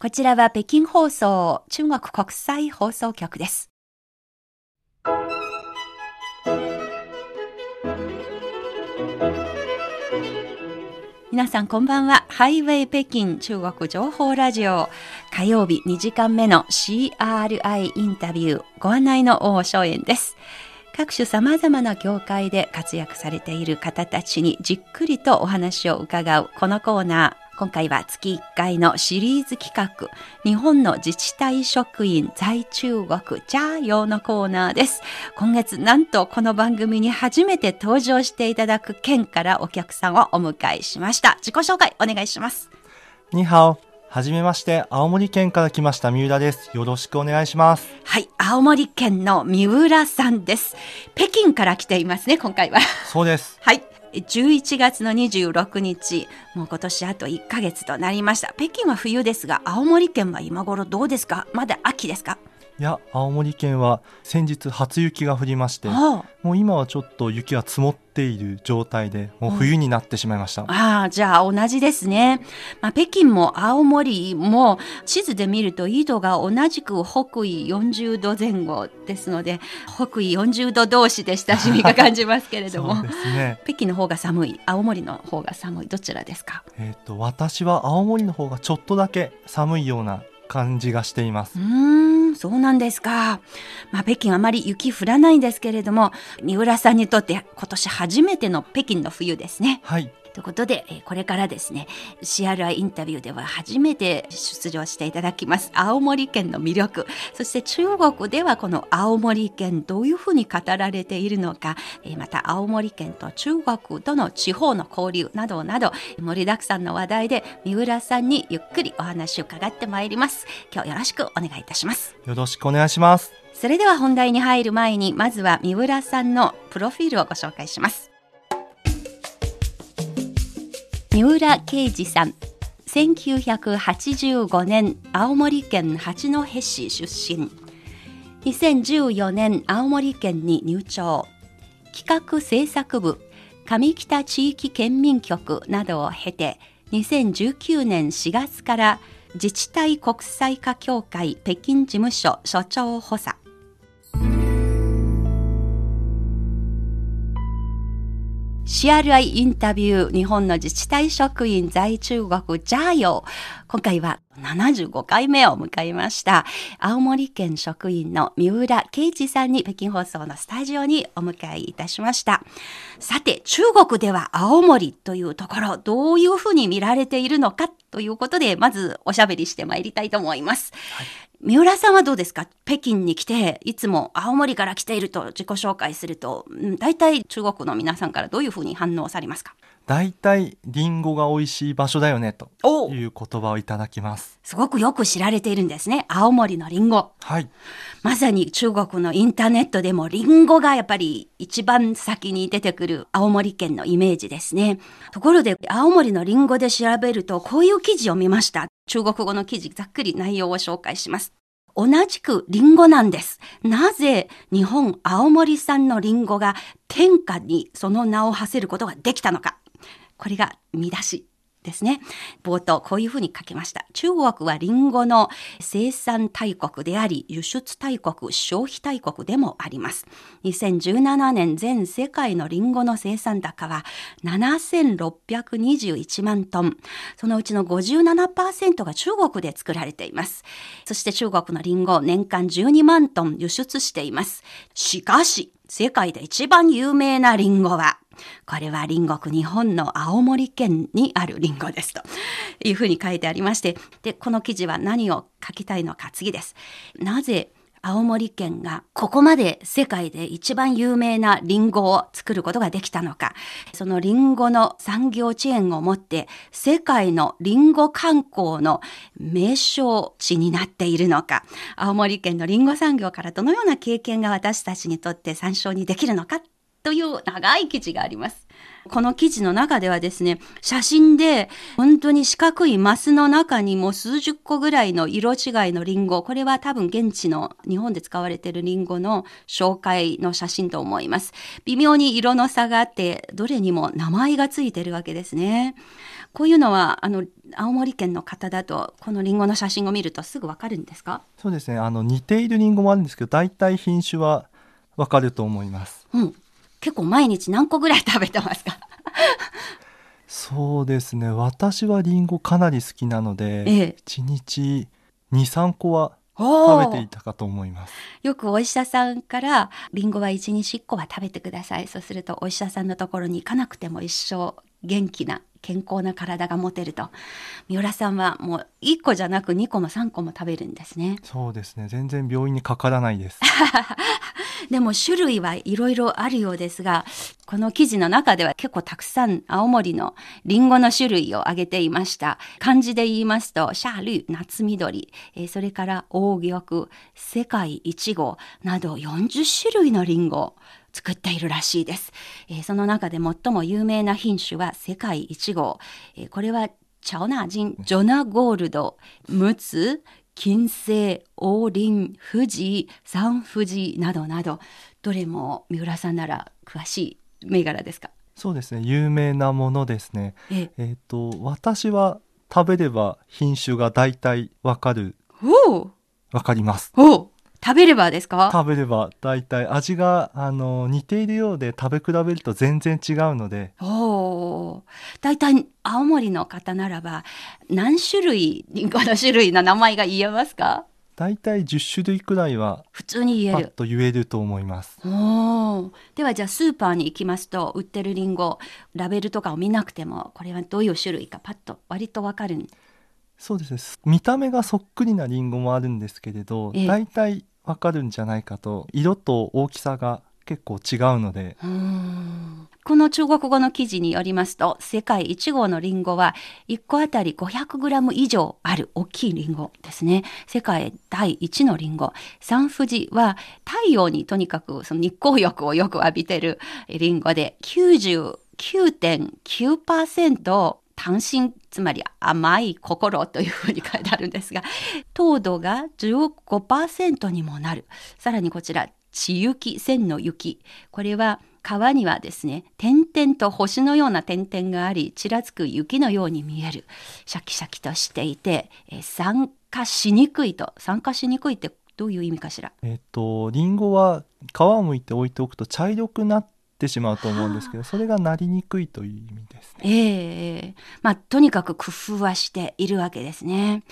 こちらは北京放送中国国際放送局です。皆さんこんばんは。ハイウェイ北京中国情報ラジオ火曜日2時間目の CRI インタビューご案内の大正円です。各種様々な業界で活躍されている方たちにじっくりとお話を伺うこのコーナー。今回は月1回のシリーズ企画、日本の自治体職員在中国ジャーヨーのコーナーです。今月なんとこの番組に初めて登場していただく県からお客さんをお迎えしました。自己紹介お願いします。にはお。はじめまして、青森県から来ました三浦です。よろしくお願いします。はい、青森県の三浦さんです。北京から来ていますね、今回は。そうです。はい。11月の26日、もう今年あと1ヶ月となりました。北京は冬ですが、青森県は今頃どうですか？まだ秋ですか？いや青森県は先日初雪が降りまして、もう今はちょっと雪が積もっている状態でもう冬になってしまいました、ああじゃあ同じですね、まあ、北京も青森も地図で見ると緯度が同じく北緯40度前後ですので北緯40度同士で親しみが感じますけれどもね、北京の方が寒い青森の方が寒いどちらですか？えっ、と私は青森の方がちょっとだけ寒いような感じがしています。うんそうなんですか、まあ、北京あまり雪降らないんですけれども三浦さんにとって今年初めての北京の冬ですね。はい。ということで、これからですね、CRI インタビューでは初めて出場していただきます青森県の魅力、そして中国ではこの青森県どういうふうに語られているのか、また青森県と中国との地方の交流などなど盛りだくさんの話題で三浦さんにゆっくりお話を伺ってまいります。今日よろしくお願いいたします。よろしくお願いします。それでは本題に入る前にまずは三浦さんのプロフィールをご紹介します。三浦啓二さん。1985年青森県八戸市出身。2014年青森県に入庁。企画制作部。上北地域県民局などを経て2019年4月から自治体国際化協会北京事務所所長補佐。CRI インタビュー日本の自治体職員在中国ジャーヨー今回は75回目を迎えました。青森県職員の三浦圭一さんに北京放送のスタジオにお迎えいたしました。さて中国では青森というところどういうふうに見られているのかということでまずおしゃべりしてまいりたいと思います、はい。三浦さんはどうですか？北京に来ていつも青森から来ていると自己紹介すると大体中国の皆さんからどういうふうに反応されますか？大体リンゴが美味しい場所だよねという言葉をいただきます。すごくよく知られているんですね。青森のリンゴ。はい。まさに中国のインターネットでもリンゴがやっぱり一番先に出てくる青森県のイメージですね。ところで青森のリンゴで調べるとこういう記事を見ました。中国語の記事ざっくり内容を紹介します。同じくリンゴなんです。なぜ日本青森産のリンゴが天下にその名を馳せることができたのか。これが見出しですね。冒頭こういうふうに書きました。中国はリンゴの生産大国であり、輸出大国、消費大国でもあります。2017年全世界のリンゴの生産高は7621万トン。そのうちの57%が中国で作られています。そして中国のリンゴ年間12万トン輸出しています。しかし、世界で一番有名なリンゴはこれは隣国日本の青森県にあるリンゴですというふうに書いてありまして、で、この記事は何を書きたいのか次です。なぜ青森県がここまで世界で一番有名なリンゴを作ることができたのか、そのリンゴの産業遅延をもって世界のリンゴ観光の名称地になっているのか、青森県のリンゴ産業からどのような経験が私たちにとって参照にできるのかという長い記事があります。この記事の中ではですね、写真で本当に四角いマスの中にも数十個ぐらいの色違いのリンゴ、これは多分現地の日本で使われているリンゴの紹介の写真と思います。微妙に色の差があって、どれにも名前がついてるわけですね。こういうのは、あの、青森県の方だと、このリンゴの写真を見るとすぐわかるんですか？そうですね。あの、似ているリンゴもあるんですけど、大体品種はわかると思います。うん。結構毎日何個ぐらい食べてますか？そうですね。私はりんごかなり好きなので、ええ、1日23個は食べていたかと思います。よくお医者さんからりんごは1日1個は食べてください。そうするとお医者さんのところに行かなくても一生元気な健康な体が持てると。三浦さんはもう1個じゃなく2個も3個も食べるんですね。そうですね。全然病院にかからないです でも種類はいろいろあるようですが、この記事の中では結構たくさん青森のリンゴの種類を挙げていました。漢字で言いますと、シャール、夏緑、えー、それから黄玉、世界一号など40種類のリンゴ。作っているらしいです、えー、その中で最も有名な品種は世界一号、えー、これはチャオナジン、ジョナゴールド、ムツ、金星、王林、富士、三富士などなど、どれも三浦さんなら詳しい銘柄ですか？そうですね、有名なものですね。ええ。ー、と、私は食べれば品種が大体わかる。わかります。お食べればですか？食べれば大体味があの似ているようで食べ比べると全然違うのでお大体青森の方ならば何種類リンゴの種類の名前が言えますか？大体10種類くらいは普通に言える。と言えると思います。おではじゃあスーパーに行きますと売ってるリンゴラベルとかを見なくてもこれはどういう種類かパッと割とわかるそうですね。見た目がそっくりなリンゴもあるんですけれど、ええ、大体わかるんじゃないかと色と大きさが結構違うので。この中国語の記事によりますと世界1号のリンゴは1個あたり 500g 以上ある大きいリンゴですね。世界第1のリンゴ。サンフジは太陽にとにかくその日光浴をよく浴びてるリンゴで99.9%単身つまり甘い心というふうに書いてあるんですが糖度が15%にもなる。さらにこちら地雪線の雪。これは川にはですね点々と星のような点々がありちらつく雪のように見える。シャキシャキとしていてえ酸化しにくいと。酸化しにくいってどういう意味かしら？えっとリンゴは皮をむいて置いておくと茶色くなってしまうと思うんですけどそれがなりにくいという意味ですね。ええー、まあとにかく工夫はしているわけですね。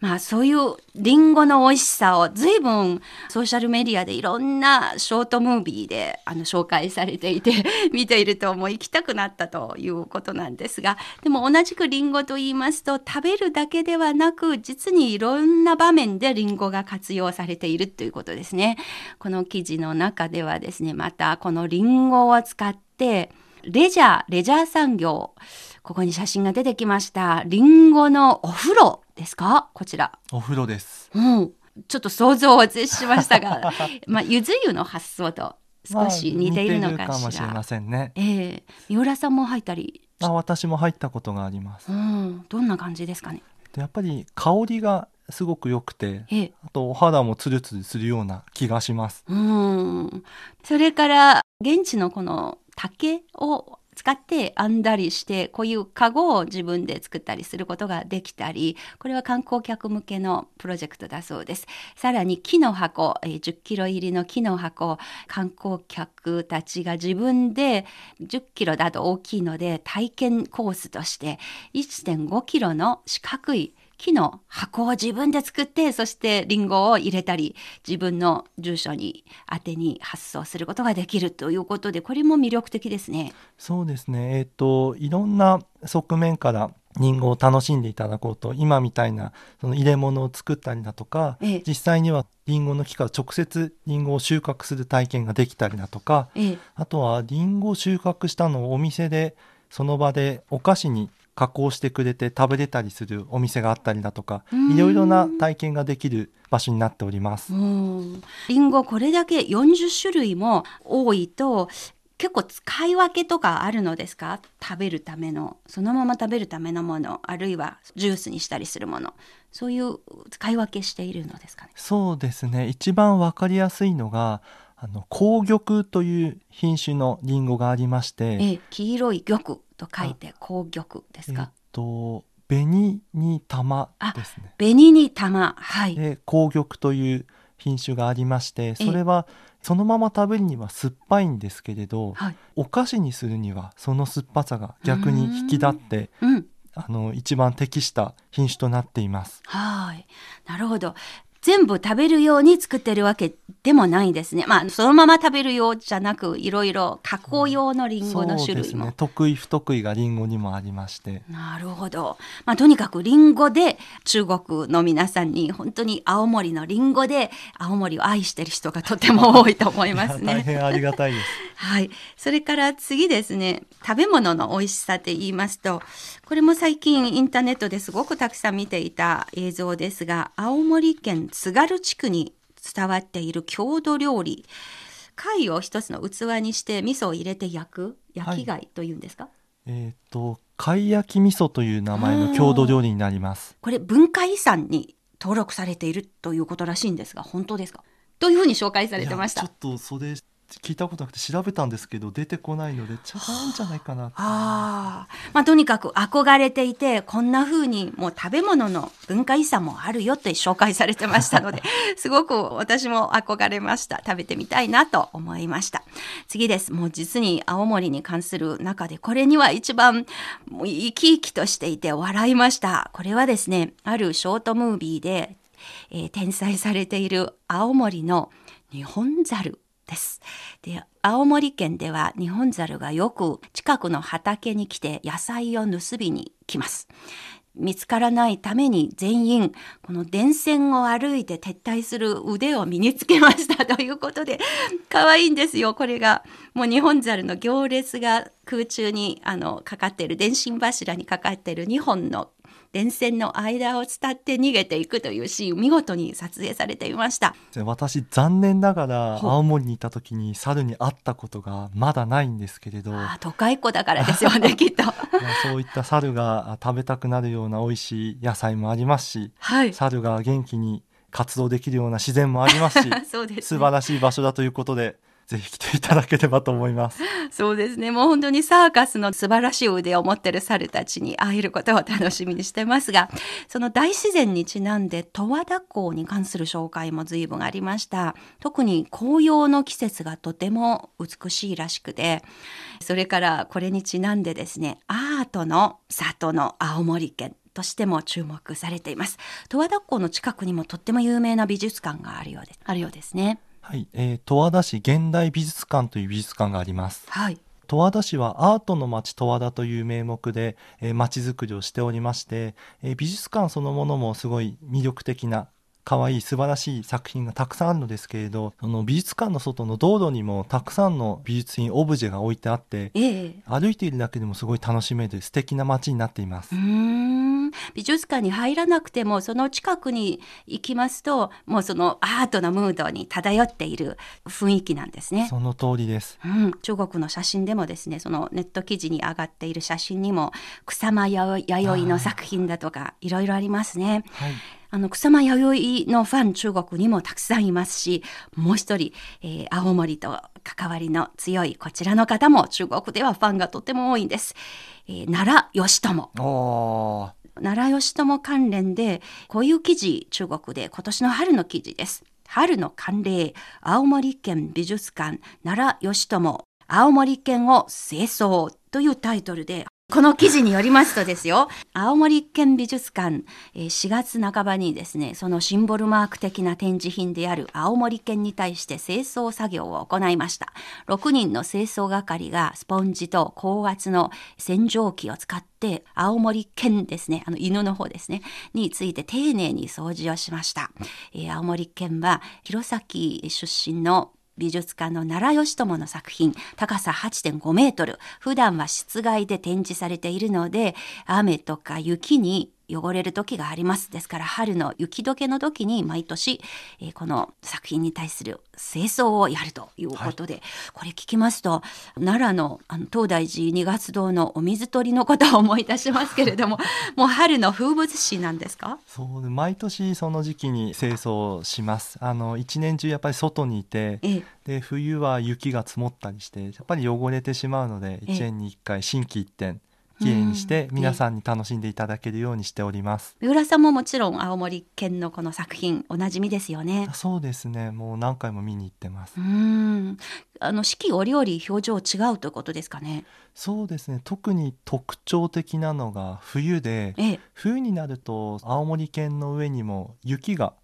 まあそういうリンゴの美味しさを随分ソーシャルメディアでいろんなショートムービーであの紹介されていて 見ているともう行きたくなったということなんですがでも同じくリンゴと言いますと食べるだけではなく実にいろんな場面でリンゴが活用されているということですね。この記事の中ではですねまたこのリンゴをを使ってレジャー、レジャー産業。ここに写真が出てきました。リンゴのお風呂ですか？こちら。お風呂です。うん。ちょっと想像を絶しましたが、まあ、ゆず湯の発想と少し似ているのかしら。まあ、かもしれませんね。ええー、三浦さんも入ったり。あ、私も入ったことがあります。うん。どんな感じですかね？やっぱり香りがすごく良くて、ええ、あとお肌もツルツルするような気がします。うん。それから現地のこの竹を使って編んだりしてこういうカゴを自分で作ったりすることができたりこれは観光客向けのプロジェクトだそうです。さらに木の箱、えー、10キロ入りの木の箱観光客たちが自分で10キロだと大きいので体験コースとして1.5キロの四角い木の箱を自分で作ってそしてリンゴを入れたり自分の住所に宛てに発送することができるということでこれも魅力的ですね。そうですね、えーと、いろんな側面からリンゴを楽しんでいただこうと今みたいなその入れ物を作ったりだとか、ええ、実際にはリンゴの木から直接リンゴを収穫する体験ができたりだとか、え、あとはリンゴを収穫したのをお店でその場でお菓子に加工してくれて食べれたりするお店があったりだとかいろいろな体験ができる場所になっております。りん。ごこれだけ40種類も多いと結構使い分けとかあるのですか？食べるためのそのまま食べるためのものあるいはジュースにしたりするもの。そういう使い分けしているのですかね？そうですね。一番わかりやすいのがあの紅玉という品種のリンゴがありまして、え黄色い玉と書いて紅玉ですか？えっと紅に玉ですね。紅に玉はい。で紅玉という品種がありましてそれはそのまま食べるには酸っぱいんですけれど、はい、お菓子にするにはその酸っぱさが逆に引き立って、うん、あの一番適した品種となっています。はい、なるほど。全部食べるように作ってるわけでもないんですね。まあ、そのまま食べるようじゃなく、いろいろ加工用のリンゴの種類も。ね、得意不得意がリンゴにもありまして。なるほど。まあ、とにかくリンゴで中国の皆さんに本当に青森のリンゴで青森を愛してる人がとても多いと思いますね。大変ありがたいです。はい。それから次ですね、食べ物の美味しさで言いますと、これも最近インターネットですごくたくさん見ていた映像ですが、青森県津軽地区に伝わっている郷土料理、貝を一つの器にして味噌を入れて焼く。焼き貝というんですか、はい、えっ、ー、と貝焼き味噌という名前の郷土料理になります。これ文化遺産に登録されているということらしいんですが本当ですか？というふうに紹介されてました。ちょっとそれ聞いたことなくて調べたんですけど出てこないのでちょっとなんじゃないかなあ、まあ、とにかく憧れていてこんな風にもう食べ物の文化遺産もあるよって紹介されてましたので すごく私も憧れました。食べてみたいなと思いました。次です。もう実に青森に関する中でこれには一番もう生き生きとしていて笑いました。これはですねあるショートムービーで、えー、転載されている青森の日本猿です。で、青森県では日本猿がよく近くの畑に来て野菜を盗みに来ます。見つからないために全員この電線を歩いて撤退する腕を身につけました ということで可愛いんですよこれがもう日本猿の行列が空中にあのかかっている電信柱にかかっている2本の電線の間を伝って逃げていくというシーン見事に撮影されていました。私残念ながら青森にいた時に猿に会ったことがまだないんですけれど。都会っ子だからですよね きっと。そういった猿が食べたくなるような美味しい野菜もありますし、はい、猿が元気に活動できるような自然もありますし す、ね、素晴らしい場所だということでぜひ来ていただければと思います。そうですね。もう本当にサーカスの素晴らしい腕を持ってる猿たちに会えることを楽しみにしてますが、その大自然にちなんで十和田港に関する紹介も随分ありました。特に紅葉の季節がとても美しいらしくて、それからこれにちなんでですね、アートの里の青森県。としても注目されています。十和田港の近くにもとっても有名な美術館があるようです。あるようですね。はい、えー、十和田市現代美術館という美術館があります。はい。十和田市はアートの街十和田という名目で、えー、街づくりをしておりまして、えー、美術館そのものもすごい魅力的な可愛い素晴らしい作品がたくさんあるのですけれどその美術館の外の道路にもたくさんの美術品オブジェが置いてあって、ええ、歩いているだけでもすごい楽しめる素敵な街になっています。美術館に入らなくてもその近くに行きますともうそのアートのムードに漂っている雰囲気なんですね。その通りです、うん、中国の写真でもですねそのネット記事に上がっている写真にも草間彌生の作品だとかいろいろありますね、はいあの草間弥生のファン中国にもたくさんいますしもう一人、えー、青森と関わりの強いこちらの方も中国ではファンがとても多いんです。えー、奈良義朝奈良義朝関連でこういう記事中国で今年の春の記事です。春の慣例青森県美術館奈良義朝青森県を清掃というタイトルでこの記事によりますとですよ、青森県美術館、4月半ばにですね、そのシンボルマーク的な展示品である青森県に対して清掃作業を行いました。6人の清掃係がスポンジと高圧の洗浄機を使って、青森県ですね、あの犬の方ですね、について丁寧に掃除をしました。青森県は弘前出身の美術館の奈良義友の作品高さ8.5メートル普段は室外で展示されているので雨とか雪に汚れる時があります。ですから春の雪解けの時に毎年、えー、この作品に対する清掃をやるということで、はい、これ聞きますと奈良のあの東大寺二月堂のお水取りのことを思い出しますけれども もう春の風物詩なんですか？そう毎年その時期に清掃します。あの一年中やっぱり外にいて、ええ、で冬は雪が積もったりしてやっぱり汚れてしまうので一年に一回心機一転綺麗にして皆さんに楽しんでいただけるようにしております。三浦さんももちろん青森県のこの作品おなじみですよね。そうですね。もう何回も見に行ってます。うん。あの四季折々表情違うということですかね。そうですね。特に特徴的なのが冬で、ええ、冬になると青森県の上にも雪が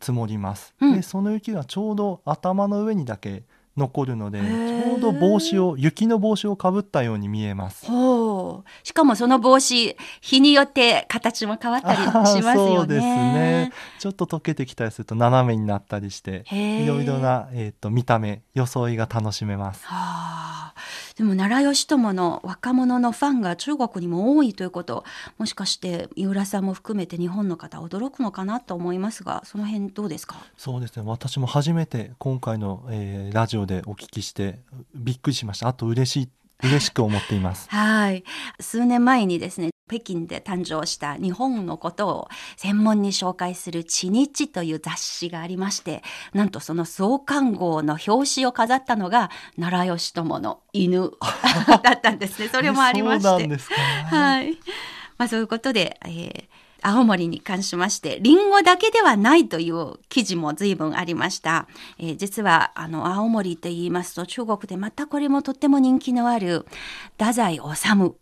積もります。うん、でその雪がちょうど頭の上にだけ残るのでちょうど帽子を雪の帽子をかぶったように見えます。ほう。しかもその帽子日によって形も変わったりしますよね。そうですね。ちょっと溶けてきたりすると斜めになったりしていろいろな、えーと、見た目装いが楽しめます。はあでも奈良義朝の若者のファンが中国にも多いということもしかして三浦さんも含めて日本の方驚くのかなと思いますがその辺どうですか？そうですね私も初めて今回の、えー、ラジオでお聞きしてびっくりしましたあと嬉しい嬉しく思っています。はい。数年前にですね、北京で誕生した日本のことを専門に紹介する地日という雑誌がありまして、なんとその創刊号の表紙を飾ったのが奈良義朝の犬 だったんですね。それもありまして。はい。まあそういうことで、えー青森に関しまして、リンゴだけではないという記事も随分ありました。えー、実は、あの、青森と言いますと、中国でまたこれもとっても人気のある、太宰治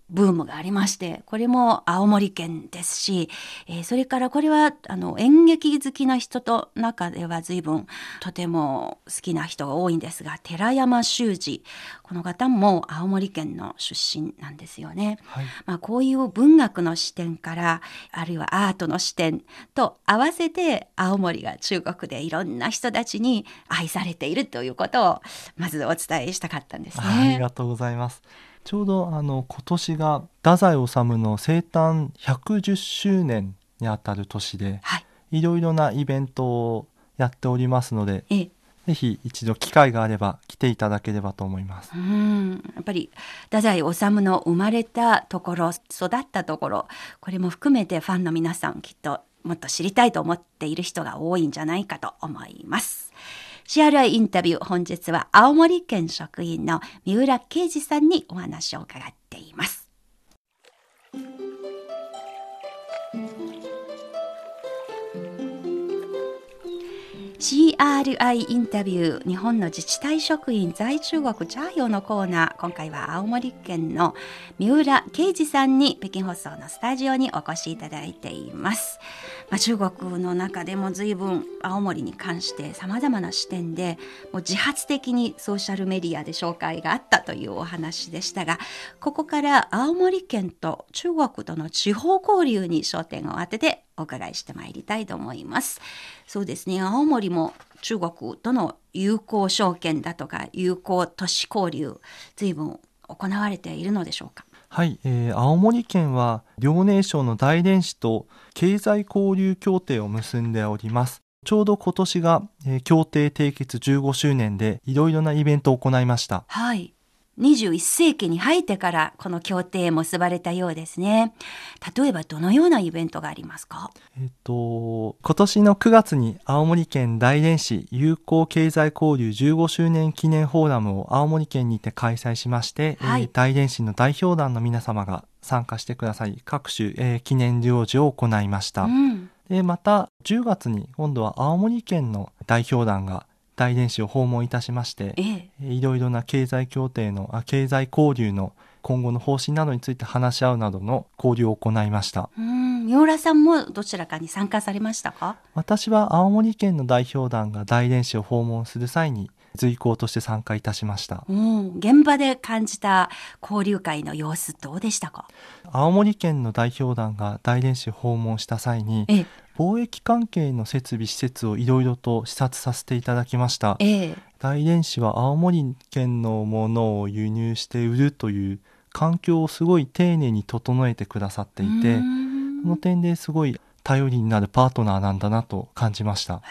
ブームがありまして、これも青森県ですし、えー、それからこれは、あの、演劇好きな人と中では随分とても好きな人が多いんですが、寺山修司。この方も青森県の出身なんですよね。はい、まあ、こういう文学の視点から、あるいはアートの視点と合わせて、青森が中国でいろんな人たちに愛されているということを、まずお伝えしたかったんですね。ありがとうございます。ちょうどあの今年が太宰治の生誕110周年にあたる年で、はい、いろいろなイベントをやっておりますので、ええ、ぜひ一度機会があれば来ていただければと思います。うんやっぱり太宰治の生まれたところ育ったところこれも含めてファンの皆さんきっともっと知りたいと思っている人が多いんじゃないかと思います。CRI インタビュー本日は青森県職員の三浦啓二さんにお話を伺っています。CRI インタビュー日本の自治体職員在中国ジャーヨのコーナー今回は青森県の三浦啓二さんに北京放送のスタジオにお越しいただいています、まあ、中国の中でも随分青森に関してさまざまな視点でもう自発的にソーシャルメディアで紹介があったというお話でしたがここから青森県と中国との地方交流に焦点を当ててお伺いしてまいりたいと思います。そうですね。青森も中国との友好証券だとか友好都市交流随分行われているのでしょうか？はい、えー、青森県は遼寧省の大連市と経済交流協定を結んでおります。ちょうど今年が、えー、協定締結15周年でいろいろなイベントを行いました。はい21世紀に入ってからこの協定結ばれたようですね。例えばどのようなイベントがありますか？えっと、今年の9月に青森県大連市友好経済交流15周年記念フォーラムを青森県にて開催しまして、はい、えー、大連市の代表団の皆様が参加してくださり、各種、えー、記念行事を行いました。うん、でまた10月に今度は青森県の代表団が大連市を訪問いたしまして、ええ、いろいろな経済協定のあ経済交流の今後の方針などについて話し合うなどの交流を行いました。うん。三浦さんもどちらかに参加されましたか？私は青森県の代表団が大連市を訪問する際に随行として参加いたしました、うん、現場で感じた交流会の様子どうでしたか？青森県の代表団が大連市を訪問した際に貿易関係の設備施設をいろいろと視察させていただきました、ええ、大連市は青森県のものを輸入して売るという環境をすごい丁寧に整えてくださっていてその点ですごい頼りになるパートナーなんだなと感じました。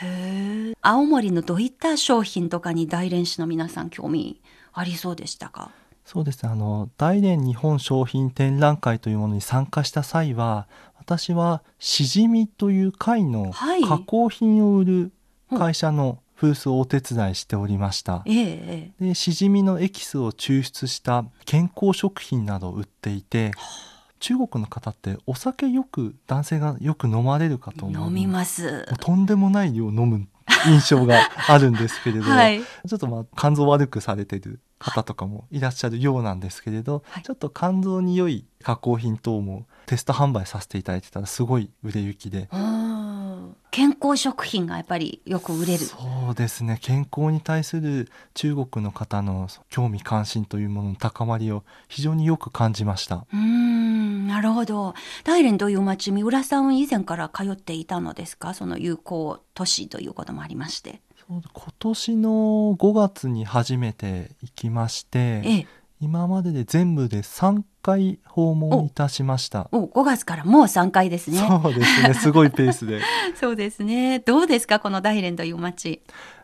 青森のどういった商品とかに大連市の皆さん興味ありそうでしたか？そうですね。あの大連日本商品展覧会というものに参加した際は私はしじみという貝の加工品を売る会社のブースをお手伝いしておりました、えでしじみのエキスを抽出した健康食品などを売っていて中国の方ってお酒よく男性がよく飲まれるかと思う。飲みます。とんでもない量飲む印象があるんですけれど、はい、ちょっとまあ肝臓悪くされてる方とかもいらっしゃるようなんですけれど、はい、ちょっと肝臓に良い加工品等もテスト販売させていただいてたらすごい売れ行きで。健康食品がやっぱりよく売れる。そうですね。健康に対する中国の方の興味関心というものの高まりを非常によく感じました。うんなるほど。大連という町三浦さんは以前から通っていたのですか？その友好都市ということもありまして。今年の5月に初めて行きまして、ええ、今までで全部で3回訪問いたしました。おお5月からもう3回ですね。そうですね。すごいペースで。そうですね。どうですか？この大連という町。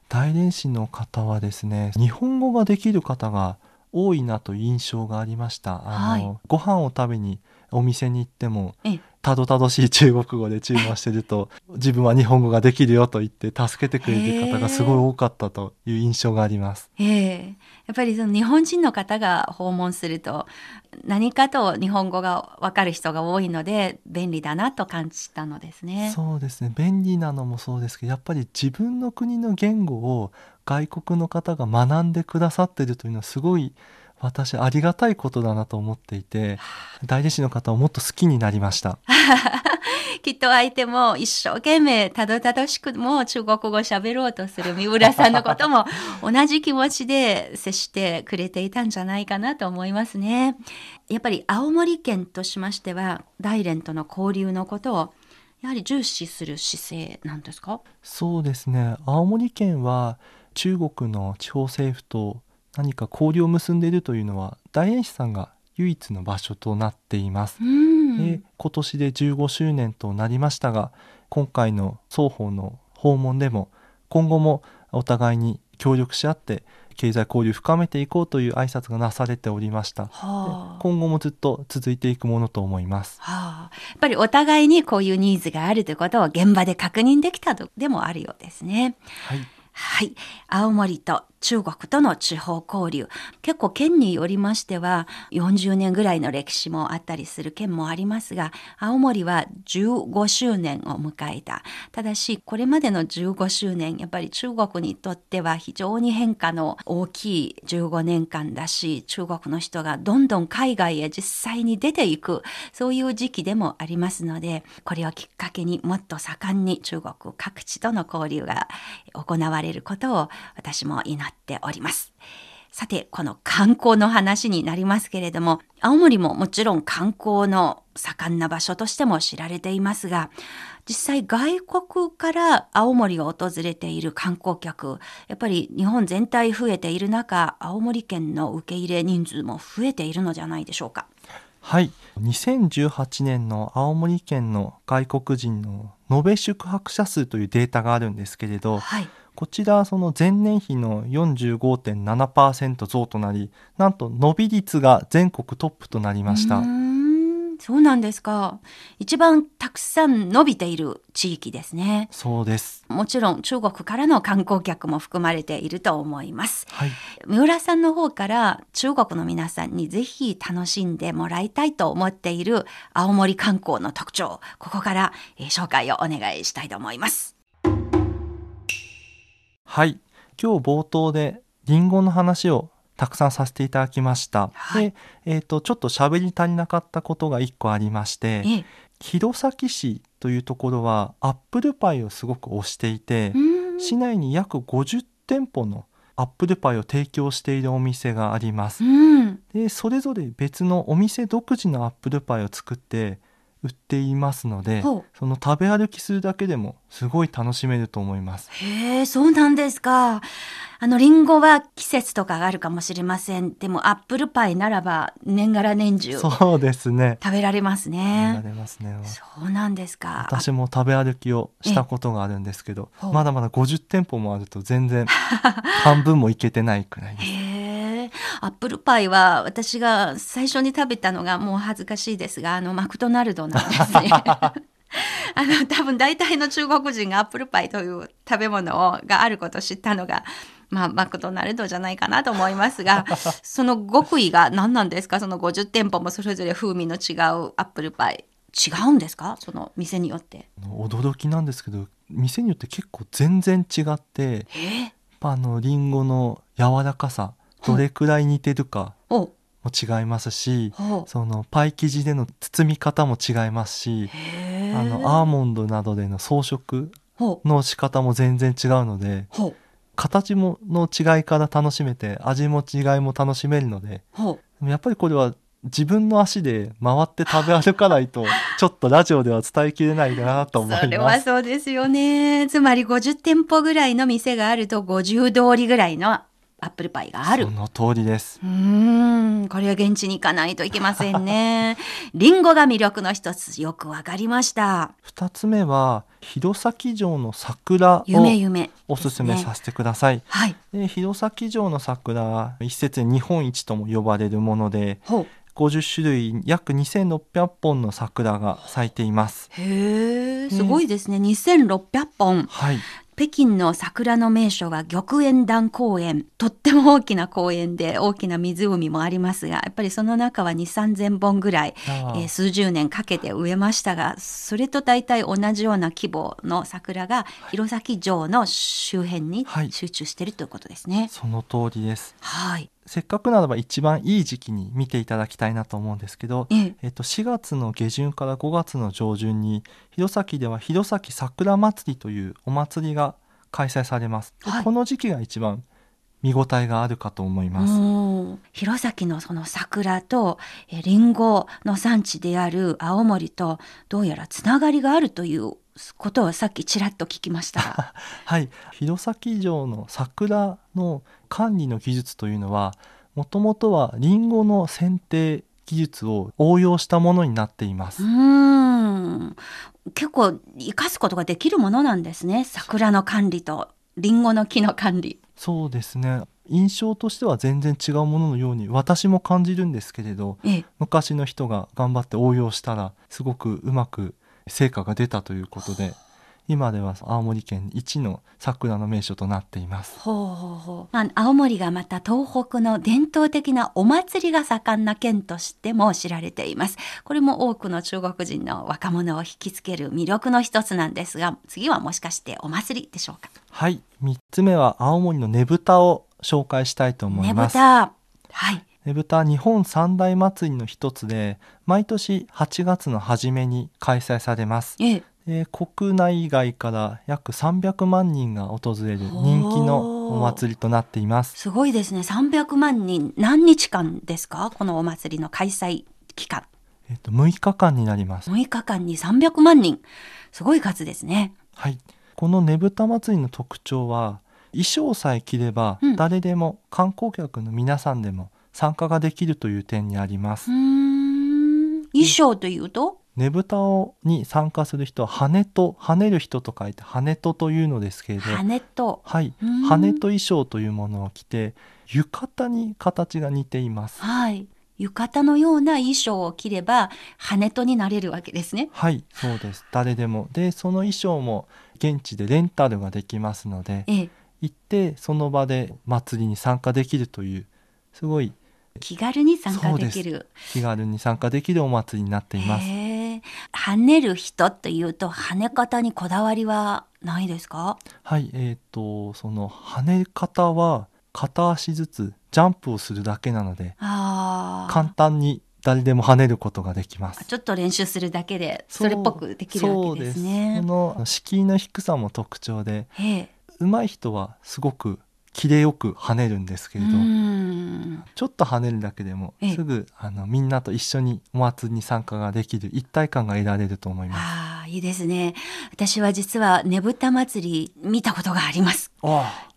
大連市の方はですね日本語ができる方が多いなという印象がありました。あの、はい、ご飯を食べにお店に行ってもたどたどしい中国語で注文してると 自分は日本語ができるよと言って助けてくれる方がすごい多かったという印象があります。えー、やっぱりその日本人の方が訪問すると何かと日本語がわかる人が多いので便利だなと感じたのですね。そうですね。便利なのもそうですけどやっぱり自分の国の言語を外国の方が学んでくださってるというのはすごい私ありがたいことだなと思っていて大弟子の方をもっと好きになりました。きっと相手も一生懸命たどたどしくも中国語喋ろうとする三浦さんのことも同じ気持ちで接してくれていたんじゃないかなと思いますね。やっぱり青森県としましては大連との交流のことをやはり重視する姿勢なんですか？そうですね。青森県は中国の地方政府と何か交流を結んでいるというのは大円市さんが唯一の場所となっています。で今年で15周年となりましたが今回の双方の訪問でも今後もお互いに協力し合って経済交流を深めていこうという挨拶がなされておりました、はあ、今後もずっと続いていくものと思います、はあ、やっぱりお互いにこういうニーズがあるということを現場で確認できたとでもあるようですね。はいはい。青森と中国との地方交流。結構県によりましては40年ぐらいの歴史もあったりする県もありますが、青森は15周年を迎えた。ただし、これまでの15周年、やっぱり中国にとっては非常に変化の大きい15年間だし、中国の人がどんどん海外へ実際に出ていく、そういう時期でもありますので、これをきっかけにもっと盛んに中国各地との交流が行われることを私も祈っております。さて、この観光の話になりますけれども、青森ももちろん観光の盛んな場所としても知られていますが、実際外国から青森を訪れている観光客、やっぱり日本全体増えている中、青森県の受け入れ人数も増えているのじゃないでしょうか。はい2018年の青森県の外国人の延べ宿泊者数というデータがあるんですけれど、はい、こちらその前年比の45.7%増となりなんと伸び率が全国トップとなりました。そうなんですか。一番たくさん伸びている地域ですね。そうです。もちろん中国からの観光客も含まれていると思います、はい、三浦さんの方から中国の皆さんにぜひ楽しんでもらいたいと思っている青森観光の特徴ここから、えー、紹介をお願いしたいと思いますはい。今日冒頭でリンゴの話をたくさんさせていただきました。はい、で、えーと、ちょっと喋り足りなかったことが1個ありまして、弘前市というところはアップルパイをすごく推していて市内に約50店舗のアップルパイを提供しているお店があります。でそれぞれ別のお店独自のアップルパイを作って売っていますのでその食べ歩きするだけでもすごい楽しめると思います。へえそうなんですか。あのリンゴは季節とかがあるかもしれません。でもアップルパイならば年がら年中そうですね。食べられますね。食べられますね。そうなんですか。私も食べ歩きをしたことがあるんですけどまだまだ50店舗もあると全然半分もいけてないくらいですアップルパイは私が最初に食べたのがもう恥ずかしいですがあのマクドナルドなんですね。あの多分大体の中国人がアップルパイという食べ物をがあることを知ったのが、まあ、マクドナルドじゃないかなと思いますが その極意が何なんですか？その50店舗もそれぞれ風味の違うアップルパイ違うんですか？その店によって。驚きなんですけど店によって結構全然違ってあのリンゴの柔らかさどれくらい似てるかも違いますしそのパイ生地での包み方も違いますしあのアーモンドなどでの装飾の仕方も全然違うので形もの違いから楽しめて味も違いも楽しめるのでやっぱりこれは自分の足で回って食べ歩かないとちょっとラジオでは伝えきれないなと思います。それはそうですよね。つまり50店舗ぐらいの店があると50通りぐらいのアップルパイがある。その通りです。うん、これは現地に行かないといけませんね。リンゴが魅力の一つ、よくわかりました。二つ目は、弘前城の桜をおすすめさせてください。ね、はい。で弘前城の桜は一説日本一とも呼ばれるもので、50種類約2600本の桜が咲いています。へえ、すごいですね。2600本。はい。北京の桜の名所は玉園団公園。とっても大きな公園で大きな湖もありますが、やっぱりその中は2、3000本ぐらい、えー、数十年かけて植えましたが、それと大体同じような規模の桜が弘前城の周辺に集中しているということですね。はい、その通りです。はい。せっかくならば一番いい時期に見ていただきたいなと思うんですけど、ええ。っと、4月の下旬から5月の上旬に弘前では弘前桜祭りというお祭りが開催されます、はい、この時期が一番見応えがあるかと思います。弘前のその桜とえりんごの産地である青森とどうやらつながりがあるということをさっきちらっと聞きました。はい。弘前城の桜の管理の技術というのはもともとはりんごの剪定技術を応用したものになっています。うん。結構生かすことができるものなんですね。桜の管理とりんごの木の管理。そうですね。印象としては全然違うもののように私も感じるんですけれど、ええ、昔の人が頑張って応用したらすごくうまく成果が出たということで今では青森県一の桜の名所となっています。ほうほうほうまあ、青森がまた東北の伝統的なお祭りが盛んな県としても知られています。これも多くの中国人の若者を引きつける魅力の一つなんですが、次はもしかしてお祭りでしょうか？はい、三つ目は青森のねぶたを紹介したいと思います。ねぶた。はい。ねぶた日本三大祭りの一つで毎年8月の初めに開催されます、ええ、えー、国内外から約300万人が訪れる人気のお祭りとなっています。すごいですね。300万人何日間ですか？このお祭りの開催期間。えっ、と6日間になります。6日間に300万人。すごい数ですね。はい。このねぶた祭りの特徴は衣装さえ着れば誰でも観光客の皆さんでも参加ができるという点にあります。衣装というと？ねぶたに参加する人は羽と跳ねる人と書いて羽とというのですけれど。羽と。はい。羽と衣装というものを着て浴衣に形が似ています。はい。浴衣のような衣装を着れば羽とになれるわけですね。はい。そうです。誰でも。でその衣装も現地でレンタルができますので、ええ、行ってその場で祭りに参加できるというすごい気軽に参加できる。気軽に参加できるお祭りになっています。跳ねる人というと跳ね方にこだわりはないですか？はい。えーと、その跳ね方は片足ずつジャンプをするだけなので簡単に誰でも跳ねることができます。ちょっと練習するだけでそれっぽくできるわけですね。その敷居の低さも特徴で上手い人はすごく切れよく跳ねるんですけれどちょっと跳ねるだけでもすぐあのみんなと一緒にお祭りに参加ができる一体感が得られると思います。あいいですね。私は実はねぶた祭り見たことがあります。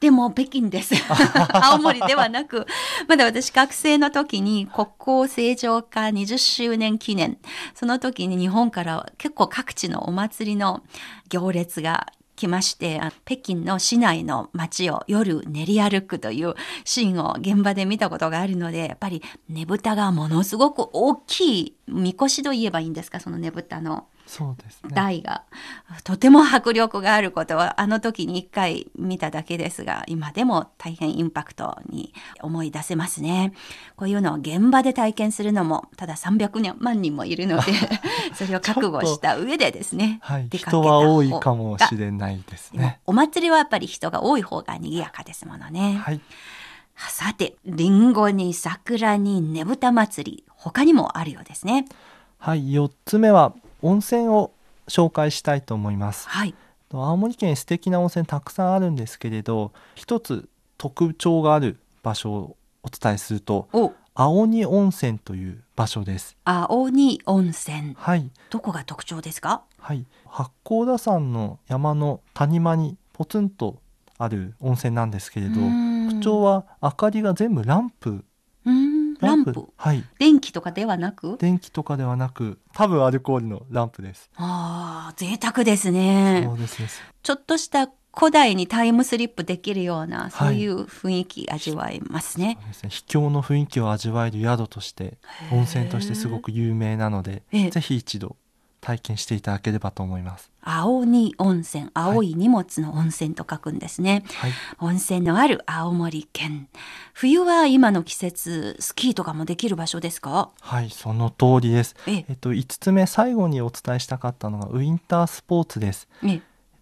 でも北京です。青森ではなく。まだ私学生の時に国交正常化20周年記念。その時に日本から結構各地のお祭りの行列が来まして北京の市内の街を夜練り歩くというシーンを現場で見たことがあるのでやっぱりねぶたがものすごく大きいみこしといえばいいんですかそのねぶたの。そうですね、台がとても迫力があることはあの時に一回見ただけですが今でも大変インパクトに思い出せますね。こういうのを現場で体験するのもただ300万人もいるので それを覚悟した上でですね、はい、人は多いかもしれないですね。お祭りはやっぱり人が多い方が賑やかですものね、はい、さてりんごに桜にねぶた祭り他にもあるようですね。はい4つ目は温泉を紹介したいと思います、はい、青森県素敵な温泉たくさんあるんですけれど一つ特徴がある場所をお伝えすると青鬼温泉という場所です。青鬼温泉。はい。どこが特徴ですか？はい。八甲田山の山の谷間にポツンとある温泉なんですけれど特徴は明かりが全部ランプランプ。はい。電気とかではなく？電気とかではなく多分アルコールのランプです。ああ贅沢ですね。そうですねちょっとした古代にタイムスリップできるようなそういう雰囲気味わえますね。そうですね。秘境の雰囲気を味わえる宿として温泉としてすごく有名なのでぜひ一度体験していただければと思います。青に温泉青い荷物の温泉と書くんですね、はい、温泉のある青森県。冬は今の季節スキーとかもできる場所ですか？はいその通りです。えっと5つ目最後にお伝えしたかったのがウィンタースポーツです。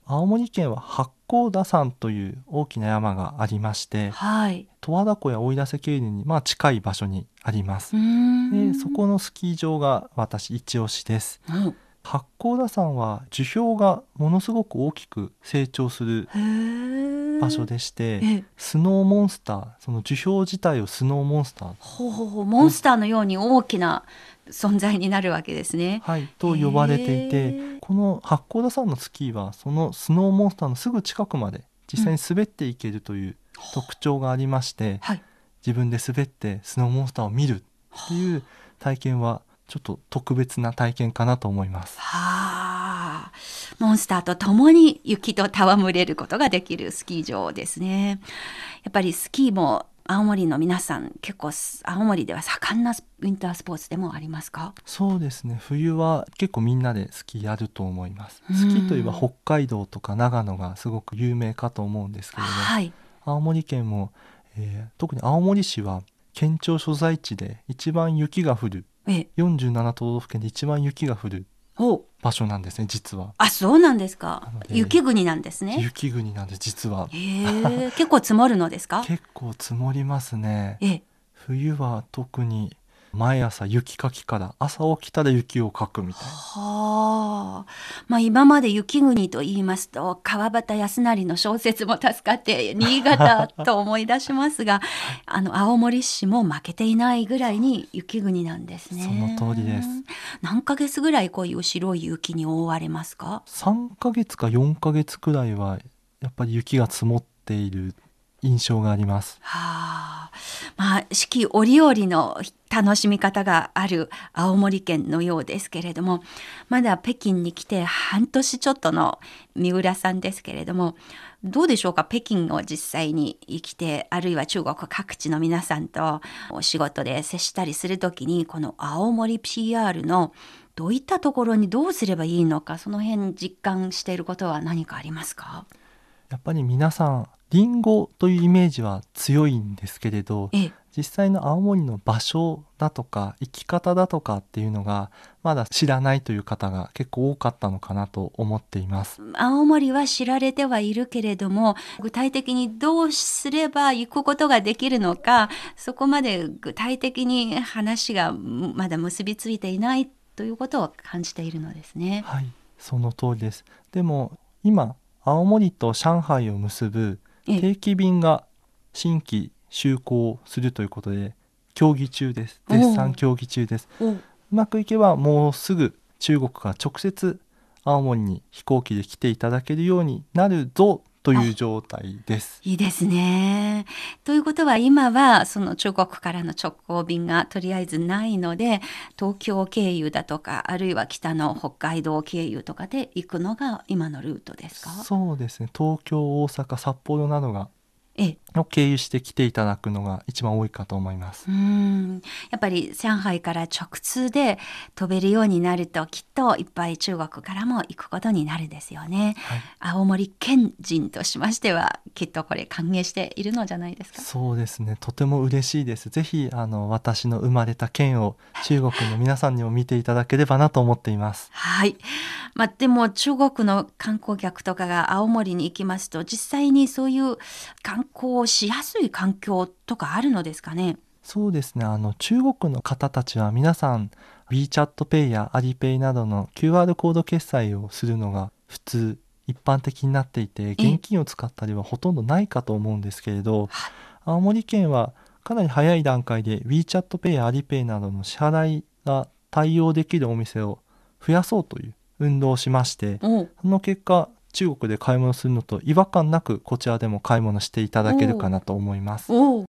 青森県は八甲田山という大きな山がありまして、はい、十和田湖や大井田瀬渓流にまあ近い場所にあります。でそこのスキー場が私一押しです、うん八甲田山は樹氷がものすごく大きく成長する場所でしてスノーモンスターその樹氷自体をスノーモンスター。ほうほうほう。モンスターのように大きな存在になるわけですね。はい、と呼ばれていてこの八甲田山のスキーはそのスノーモンスターのすぐ近くまで実際に滑っていけるという特徴がありまして、うんはい、自分で滑ってスノーモンスターを見るっていう体験はちょっと特別な体験かなと思います。はあ、モンスターと共に雪と戯れることができるスキー場ですね。やっぱりスキーも青森の皆さん結構青森では盛んなウィンタースポーツでもありますか？そうですね。冬は結構みんなでスキーやると思います。スキーといえば北海道とか長野がすごく有名かと思うんですけれども、はい、青森県も、えー、特に青森市は県庁所在地で一番雪が降る47都道府県で一番雪が降る場所なんですね実は。あそうなんですか。雪国なんですね。雪国なんです実は。結構積もるのですか？結構積もりますね。冬は特に毎朝雪かきから朝起きたら雪をかくみたいな。はあ。まあ今まで雪国と言いますと川端康成の小説も助かって 新潟と思い出しますがあの青森市も負けていないぐらいに雪国なんですね。その通りです。何ヶ月ぐらいこういう白い雪に覆われますか ?3 ヶ月か4ヶ月くらいはやっぱり雪が積もっている印象があります。はあ、まあ四季折々の楽しみ方がある青森県のようですけれどもまだ北京に来て半年ちょっとの三浦さんですけれどもどうでしょうか？北京を実際に生きてあるいは中国各地の皆さんとお仕事で接したりする時にこの青森 PR のどういったところにどうすればいいのかその辺実感していることは何かありますか？やっぱり皆さんリンゴというイメージは強いんですけれど実際の青森の場所だとか生き方だとかっていうのがまだ知らないという方が結構多かったのかなと思っています。青森は知られてはいるけれども具体的にどうすれば行くことができるのかそこまで具体的に話がまだ結びついていないということを感じているのですね。はいその通りです。でも今青森と上海を結ぶ定期便が新規就航するということで協議中です。絶賛協議中です。うまくいけばもうすぐ中国から直接青森に飛行機で来ていただけるようになるぞという状態です。いいですね。ということは今はその中国からの直行便がとりあえずないので東京経由だとかあるいは北の北海道経由とかで行くのが今のルートですか？そうですね東京大阪札幌などがを経由して来ていただくのが一番多いかと思います。うんやっぱり上海から直通で飛べるようになるときっといっぱい中国からも行くことになるですよね。はい、青森県人としましてはきっとこれ歓迎しているのじゃないですか？そうですね。とても嬉しいです。ぜひあの私の生まれた県を中国の皆さんにも見ていただければなと思っています。はい。まあでも中国の観光客とかが青森に行きますと実際にそういう観光をしやすい環境とかあるのですかね？そうですね。あの中国の方たちは皆さん WeChatPay や Alipay などの QR コード決済をするのが普通一般的になっていて現金を使ったりはほとんどないかと思うんですけれど青森県はかなり早い段階で WeChatPay や Alipay などの支払いが対応できるお店を増やそうという運動をしましてその結果中国で買い物するのと違和感なくこちらでも買い物していただけるかなと思います。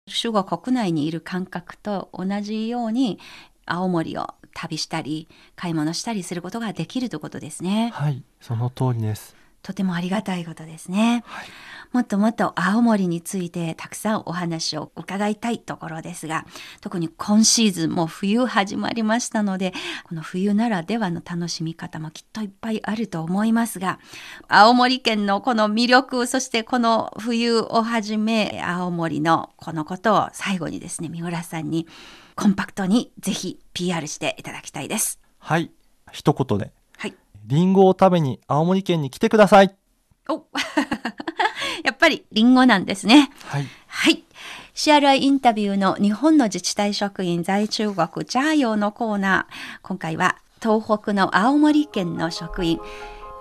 中国国内にいる感覚と同じように青森を旅したり買い物したりすることができるということですね。はい、その通りです。とてもありがたいことですね。はいもっともっと青森についてたくさんお話を伺いたいところですが、特に今シーズンも冬始まりましたので、この冬ならではの楽しみ方もきっといっぱいあると思いますが、青森県のこの魅力、そしてこの冬をはじめ、青森のこのことを最後にですね、三浦さんにコンパクトにぜひ PR していただきたいです。はい、一言で。はい。リンゴを食べに青森県に来てください。おやっぱりリンゴなんですね。はい。はい。CRI インタビューの日本の自治体職員在中国ジャーヨーのコーナー。今回は東北の青森県の職員、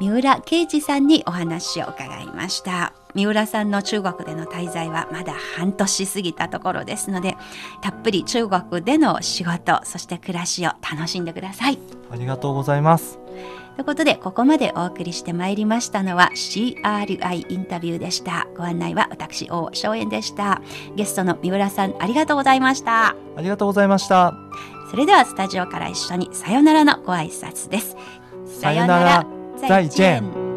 三浦啓二さんにお話を伺いました。三浦さんの中国での滞在はまだ半年過ぎたところですので、たっぷり中国での仕事、そして暮らしを楽しんでください。ありがとうございます。ということで、ここまでお送りしてまいりましたのは CRI インタビューでした。ご案内は私、大正円でした。ゲストの三浦さん、ありがとうございました。ありがとうございました。それではスタジオから一緒にさよならのご挨拶です。さよなら、再见。